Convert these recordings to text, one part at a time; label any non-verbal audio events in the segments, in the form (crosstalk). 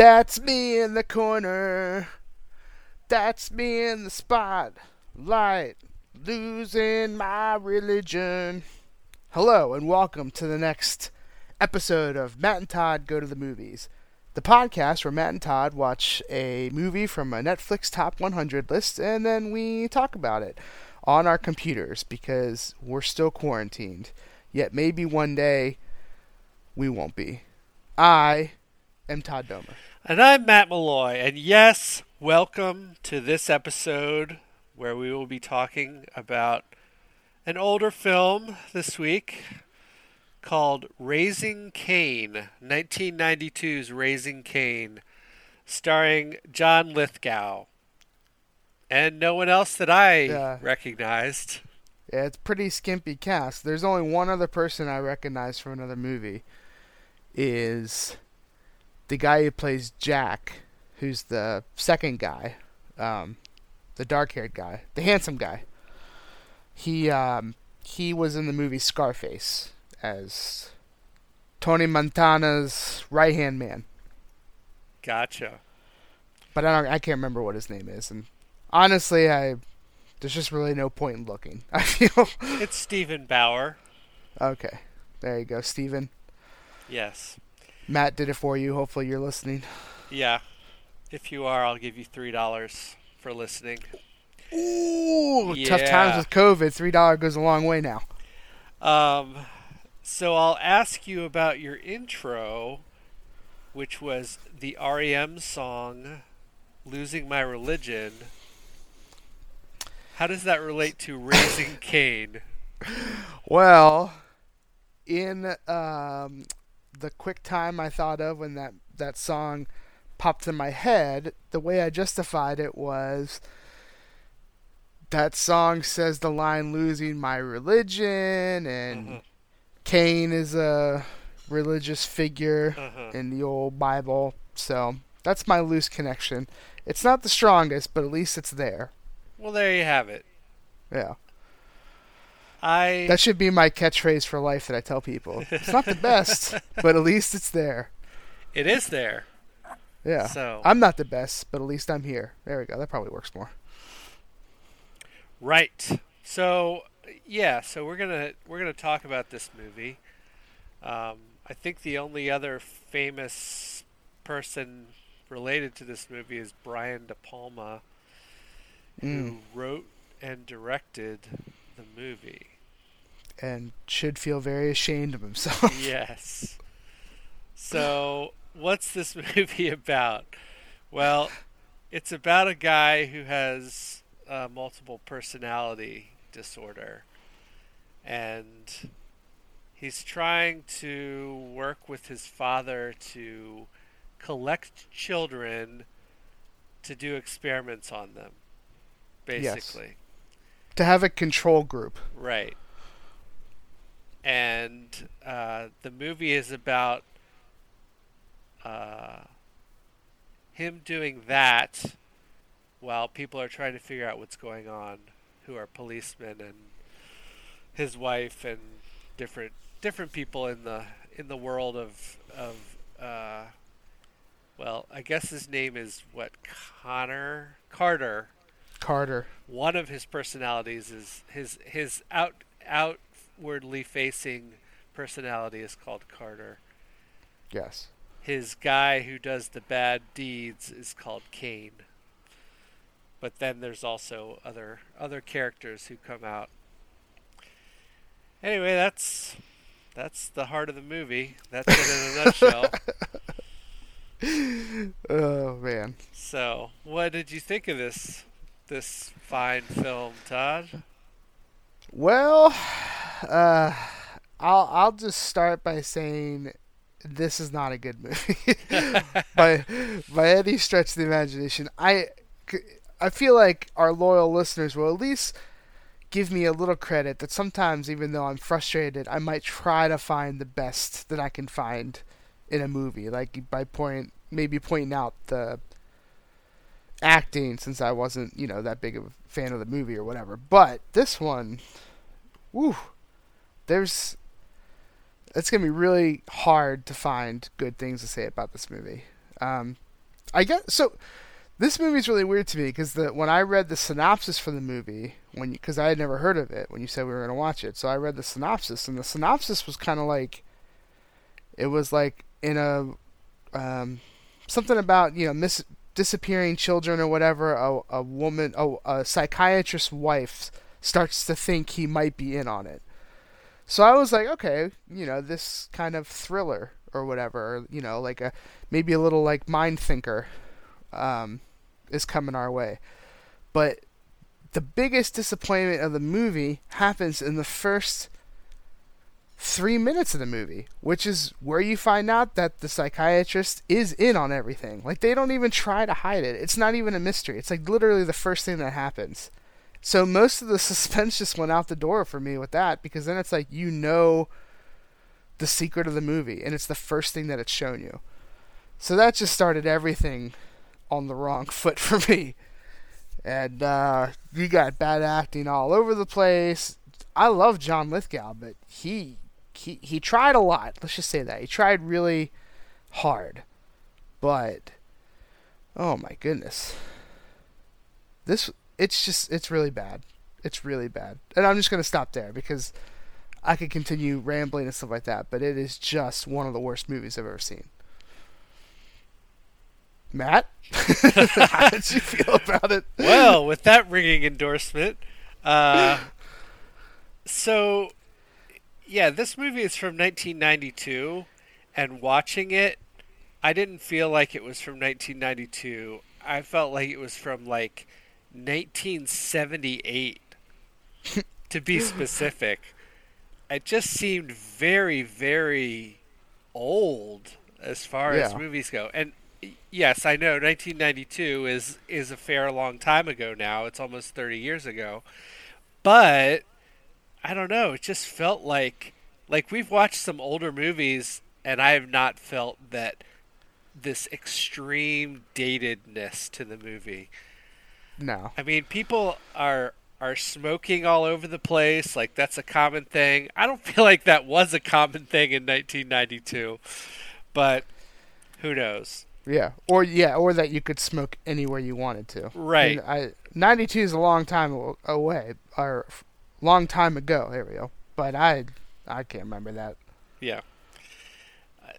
That's me in the corner. That's me in the spotlight. Losing my religion. Hello, and welcome to the next episode of Matt and Todd Go to the Movies, the podcast where Matt and Todd watch a movie from a Netflix Top 100 list and then we talk about it on our computers because we're still quarantined. Yet maybe one day we won't be. I am Todd Domer. And I'm Matt Malloy. And yes, welcome to this episode where we will be talking about an older film this week called Raising Cain, 1992's Raising Cain, starring John Lithgow. And no one else that I Yeah. recognized. Yeah, it's pretty skimpy cast. There's only one other person I recognize from another movie. Is the guy who plays Jack, who's the second guy, um, the dark-haired guy, the handsome guy. He um, he was in the movie Scarface as Tony Montana's right-hand man, Gotcha. but I don't I can't remember what his name is. And honestly, I there's just really no point in looking. (laughs) I feel It's Steven Bauer. okay. There you go, Stephen. Yes. Matt did it for you. Hopefully, you're listening. Yeah. If you are, I'll give you $3 for listening. Ooh, tough times with COVID. Three dollar goes a long way now. Um, so I'll ask you about your intro, which was the REM song "Losing My Religion." How does that relate to Raising (laughs) Cain? Well, in um, the quick time I thought of when that that song popped in my head, the way I justified it was that song says the line "losing my religion" and Mhm. Cain is a religious figure. Uh-huh. in the old Bible. So that's my loose connection. It's not the strongest, but at least it's there. Well, there you have it. Yeah. I That should be my catchphrase for life that I tell people. It's not the (laughs) best, but at least it's there. it is there. Yeah. So I'm not the best, but at least I'm here. There we go. That probably works more. Right. So yeah, so we're gonna we're gonna talk about this movie. Um, I think the only other famous person related to this movie is Brian De Palma, Mm. who wrote and directed the movie. And should feel very ashamed of himself. (laughs) (laughs) yes. So, what's this (laughs) movie about? Well, it's about a guy who has uh, multiple personality disorder, and he's trying to work with his father to collect children to do experiments on them. Basically. To have a control group. Right. And uh, the movie is about uh, him doing that while people are trying to figure out what's going on, who are policemen and his wife and different different people in the in the world of of uh, well, I guess his name is what Connor Carter Carter. one of his personalities is his his out outwardly facing personality is called Carter. Yes. His guy who does the bad deeds is called Cain. But then there's also other other characters who come out. Anyway, that's that's the heart of the movie. That's it in a nutshell. (laughs) Oh man. So, what did you think of this this fine film, Todd? Well, uh, I'll I'll just start by saying this is not a good movie (laughs) by by any stretch of the imagination. I I feel like our loyal listeners will at least give me a little credit that sometimes, even though I'm frustrated, I might try to find the best that I can find in a movie, like by point maybe pointing out the acting since I wasn't, you know, that big of a fan of the movie or whatever. But this one, woo, there's it's gonna be really hard to find good things to say about this movie. Um, I guess so. This movie's really weird to me because the when I read the synopsis for the movie when because I had never heard of it when you said we were gonna watch it, so I read the synopsis and the synopsis was kind of like it was like in a um, something about you know miss disappearing children or whatever. A a woman, a, a psychiatrist's wife starts to think he might be in on it. So I was like, okay, you know, this kind of thriller or whatever, you know, like a maybe a little like mind thinker um, is coming our way. But the biggest disappointment of the movie happens in the first three minutes of the movie, which is where you find out that the psychiatrist is in on everything. Like they don't even try to hide it. It's not even a mystery. It's like literally the first thing that happens. So most of the (laughs) suspense just went out the door for me with that because then it's like you know the secret of the movie and it's the first thing that it's shown you. So that just started everything on the wrong (laughs) foot for me. And uh, you got bad acting all over the place. I love John Lithgow, but he he he tried a lot. Let's just say that he tried really hard, but oh my goodness, this it's just it's really bad. It's really bad, and I'm just gonna stop there because I could continue rambling and stuff like that, but it is just one of the worst movies I've ever seen. Matt, (laughs) how did you feel about it? Well, with that ringing endorsement, uh, so yeah, this movie is from 1992, and watching it, I didn't feel like it was from 1992. I felt like it was from like 1978, to be (laughs) specific. It just seemed very, very old as far Yeah. as movies go. And yes, I know 1992 is is a fair long time ago now. It's almost 30 years ago. But I don't know, it just felt like like we've watched some older movies and I have not felt that this extreme datedness to the movie. No. I mean, people are are smoking all over the place, like that's a common thing. I don't (laughs) feel like that was a common thing in 1992. But who knows? Yeah, or yeah, or that you could smoke anywhere you wanted to. Right. I ninety two is a long time away, or long time ago. There we go. But I, I can't remember that. Yeah.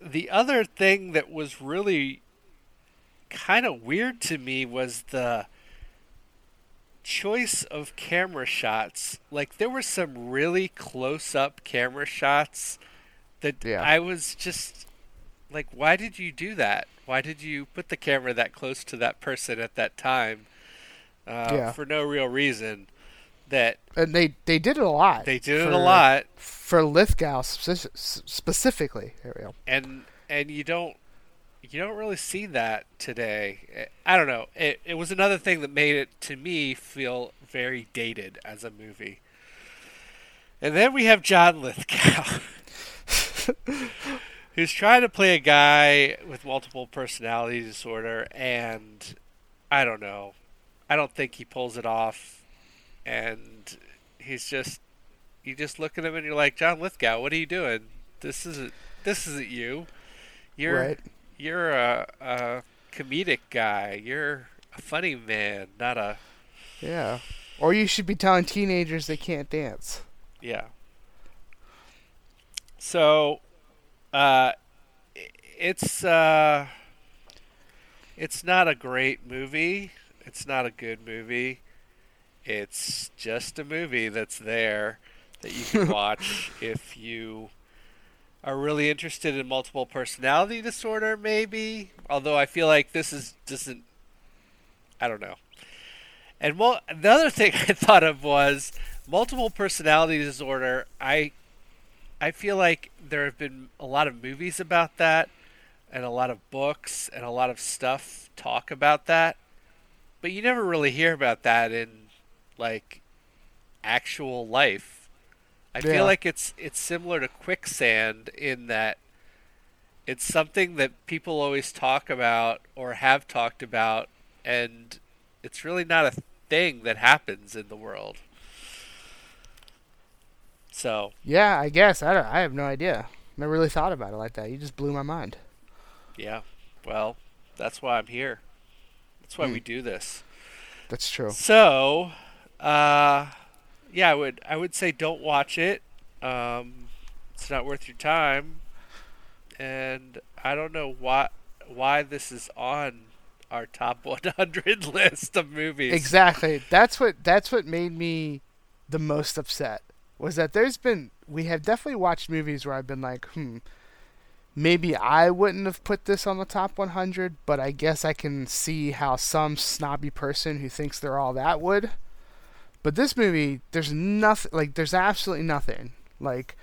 The other thing that was really kind of weird to me was the choice of camera shots. Like there were some really close up camera shots that Yeah. I was just like why did you do that? Why did you put the camera that close to that person at that time? Uh, Yeah. for no real reason that And they they did it a lot. they did it a lot for Lithgow speci- specifically. There we go. and and you don't you don't really see that today. I don't know. It it was another thing that made it to me feel very dated as a movie. And then we have John Lithgow, (laughs) who's trying to play a guy with multiple personality disorder, and I don't know. I don't think he pulls it off, and he's just you just look at him and you're like, John Lithgow, what are you doing? This isn't this isn't you. You're Right. you're a, a comedic guy. You're a funny man, not a Yeah. Or you should be telling teenagers they can't dance. yeah. So, uh, it's uh, it's not a great movie. It's not a good movie. It's just a movie that's there that you can (laughs) watch if you are really interested in multiple personality disorder, maybe. Although I feel like this is doesn't. I don't know. And well, the other (laughs) thing I thought of was multiple personality disorder. I I feel like there have been a lot of movies about that and a lot of books and a lot of stuff talk about that. But you never really hear about that in like actual life. I Yeah. feel like it's it's similar to quicksand in that it's something that people always talk about or have talked about and it's really not a thing that happens in the world. So, Yeah, I guess. I don't, I have no idea. Never really thought about it like that. You just blew my mind. yeah. Well, That's why I'm here. That's why Hmm. we do this. That's true. So, uh, yeah, I would I would say don't watch it. Um, it's not worth your time, and I don't know why why this is on our top (laughs) 100 list of movies. Exactly. That's what that's what made me the most upset. Was that there's been we have definitely watched movies where I've been like, hmm, maybe I wouldn't have put this on the top 100, but I guess I can see how some snobby person who thinks they're all that would. But this movie, there's nothing like there's absolutely nothing like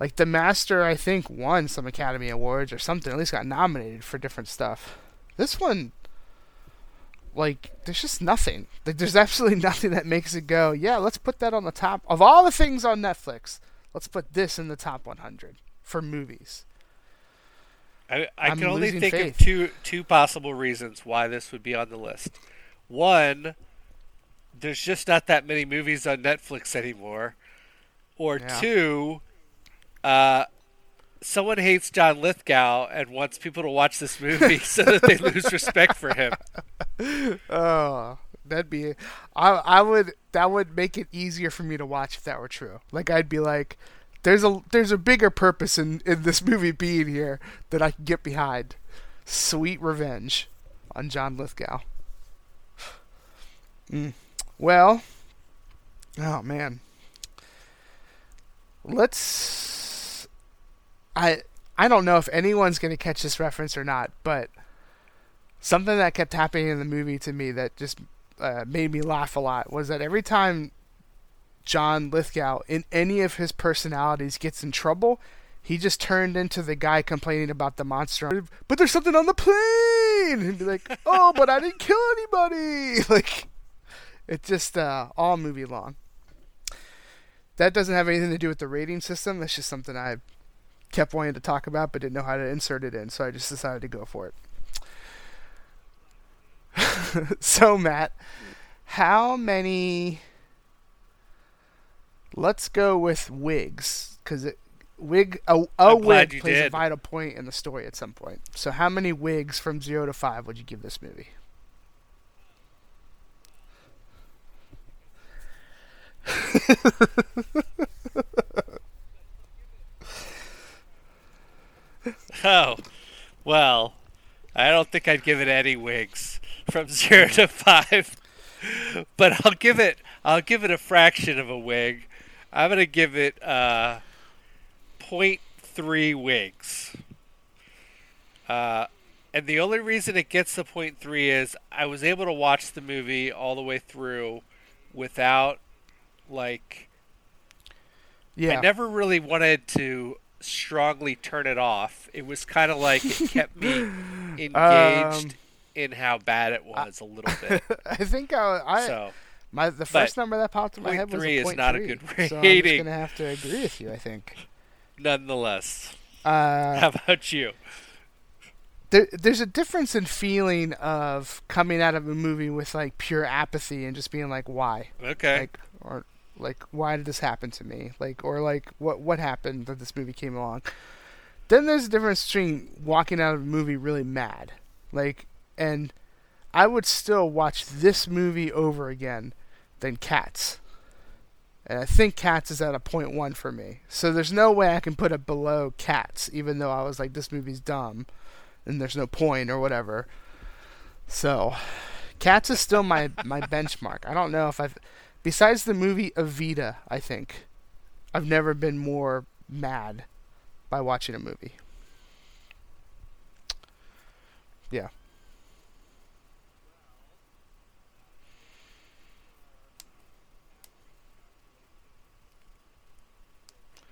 like the master I think won some Academy Awards or something, at least got nominated for different stuff. This one like there's just nothing. Like there's (laughs) absolutely nothing that makes it go, yeah, let's put that on the top of all the things on Netflix. Let's put this in the top 100 for movies. I, I can only think faith. of two two possible reasons why this would be on the list. One, there's just not that many movies on Netflix anymore. Or Yeah. two, uh, someone hates John Lithgow and wants people to watch this movie (laughs) so that they lose respect for him. (laughs) Oh, that'd be I I would that would make it easier for me to watch if that were true. Like I'd be like there's a there's a bigger purpose in in this movie being here that I can get behind. Sweet revenge on John Lithgow. Mm. Well, oh man. Let's I I don't know if anyone's going to catch this reference or not, but something that kept happening in the movie to me that just uh, made me laugh a lot was that every time John Lithgow in any of his personalities gets in trouble, he just turned into the guy complaining about the monster. But there's something on the plane, and be like, "Oh, but I didn't kill anybody." (laughs) Like, it just uh, all movie long. That doesn't have anything to do with the rating system. That's just something I kept wanting to talk about, but didn't know how to insert it in, so I just decided to go for it. (laughs) so Matt, how many? Let's go with wigs because wig a, a wig plays a vital point in the story at some point. So how many wigs from zero to five would you give this movie? (laughs) Oh, well, I don't think I'd give it any wigs from zero to five, but I'll give it. I'll give it a fraction of a wig. I'm gonna give it uh, 0.3 wigs. Uh, and the only reason it gets the 0.3 is I was able to watch the movie all the way through without like Yeah, I never really wanted to strongly turn it off. It was kind of like it (laughs) kept me engaged Um, in how bad it was a little (laughs) bit. I think I, I so my the first number that popped in my head was a 0.3 is point not a good good So I'm just gonna have to agree with you. I think. nonetheless, Uh, (laughs) how about you? there, there's a difference in feeling of coming out of a movie with like pure apathy and just being like, why, Okay. like, or like, why did this happen to me, like, or like, what what happened that this movie came along. Then there's a difference between walking out of a movie really mad, like, and I would still watch this movie over again than Cats. And I think Cats is at a point one for me. So there's no way I can put it below Cats, even though I was like, this movie's dumb and there's no point or whatever. So, Cats is still my my (laughs) benchmark. I don't know if I've besides the movie Evita, I think I've never been more mad by watching a movie. Yeah.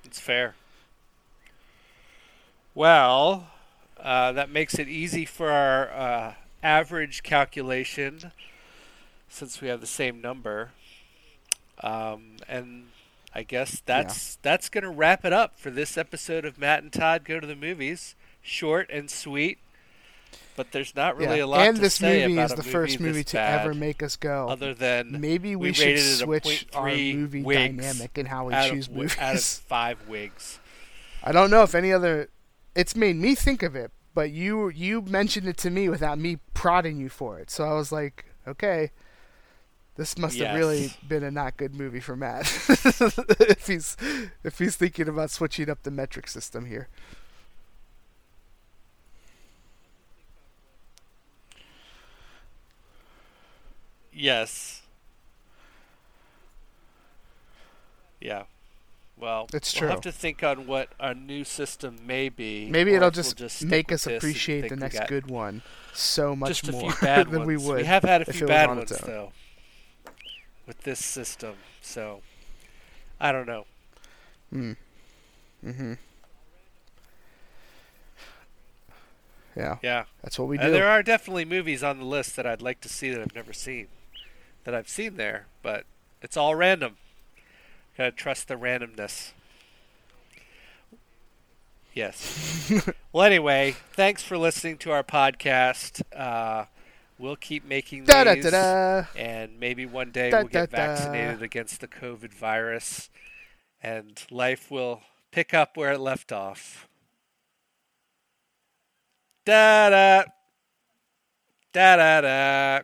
It's fair. Well, uh, that makes it easy for our uh, average calculation since we have the same number. Um, and I guess that's that's going to wrap it up for this episode of Matt and Todd Go to the Movies. Short and sweet, but there's not really yeah. a lot and this movie is the first movie movie to ever make us go. other than Maybe we, we should rated it a switch our movie dynamic and how we choose of, out of (laughs) five wigs. I don't know if any other. It's made me think of it, but you you mentioned it to me without me prodding you for it. So I was like, okay, this must have really been a not good movie for Matt (laughs) if he's if he's thinking about switching up the metric system here. Yes. Yeah. Well, It's we'll have to think on what our new system may be. Maybe it'll if we'll just, make us appreciate the next good one so much just a more few (laughs) bad than ones. we would. We have had a few bad on ones though with this system. So I don't know. Mm. Mm-hmm. Yeah, Yeah. that's what we do. And there are definitely movies on the list that I'd like to see that I've never seen. That I've seen there, but it's all random. Gotta trust the randomness. Yes. (laughs) well, anyway, thanks for listening to our podcast. Uh, we'll keep making Da these, da da. and maybe one day Da, we'll get vaccinated against the COVID virus, and life will pick up where it left off. Da da. Da da da.